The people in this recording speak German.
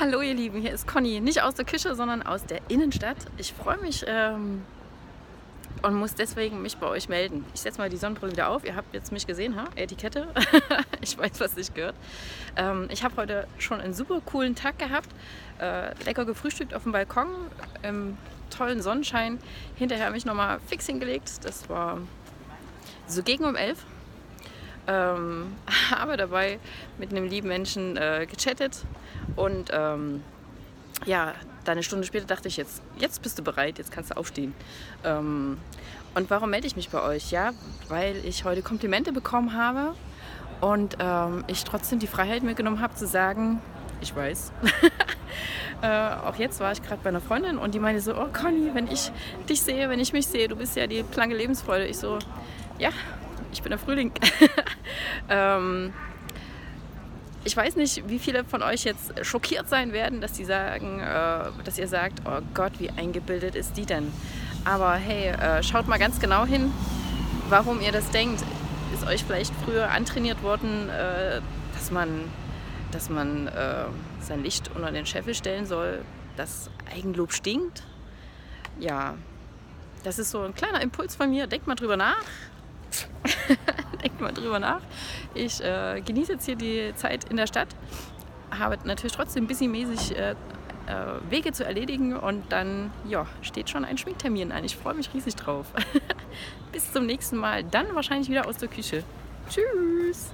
Hallo ihr Lieben, hier ist Conny. Nicht aus der Küche, sondern aus der Innenstadt. Ich freue mich ähm, und muss deswegen mich bei euch melden. Ich setze mal die Sonnenbrille wieder auf. Ihr habt jetzt mich gesehen, ha? Etikette. ich weiß, was sich gehört. Ähm, ich habe heute schon einen super coolen Tag gehabt. Äh, lecker gefrühstückt auf dem Balkon im tollen Sonnenschein. Hinterher mich nochmal fix hingelegt. Das war so gegen um elf. Ähm, habe dabei mit einem lieben Menschen äh, gechattet und ähm, ja, dann eine Stunde später dachte ich, jetzt, jetzt bist du bereit, jetzt kannst du aufstehen. Ähm, und warum melde ich mich bei euch? Ja, weil ich heute Komplimente bekommen habe und ähm, ich trotzdem die Freiheit mir genommen habe zu sagen, ich weiß. äh, auch jetzt war ich gerade bei einer Freundin und die meinte so, oh Conny, wenn ich dich sehe, wenn ich mich sehe, du bist ja die planke Lebensfreude. Ich so, ja, ich bin der Frühling. ähm, ich weiß nicht, wie viele von euch jetzt schockiert sein werden, dass die sagen, äh, dass ihr sagt, oh Gott, wie eingebildet ist die denn? Aber hey, äh, schaut mal ganz genau hin, warum ihr das denkt. Ist euch vielleicht früher antrainiert worden, äh, dass man, dass man äh, sein Licht unter den Scheffel stellen soll, dass Eigenlob stinkt? Ja, das ist so ein kleiner Impuls von mir. Denkt mal drüber nach. Denkt mal drüber nach. Ich äh, genieße jetzt hier die Zeit in der Stadt, habe natürlich trotzdem busymäßig äh, äh, Wege zu erledigen und dann ja, steht schon ein Schminktermin an. Ich freue mich riesig drauf. Bis zum nächsten Mal, dann wahrscheinlich wieder aus der Küche. Tschüss!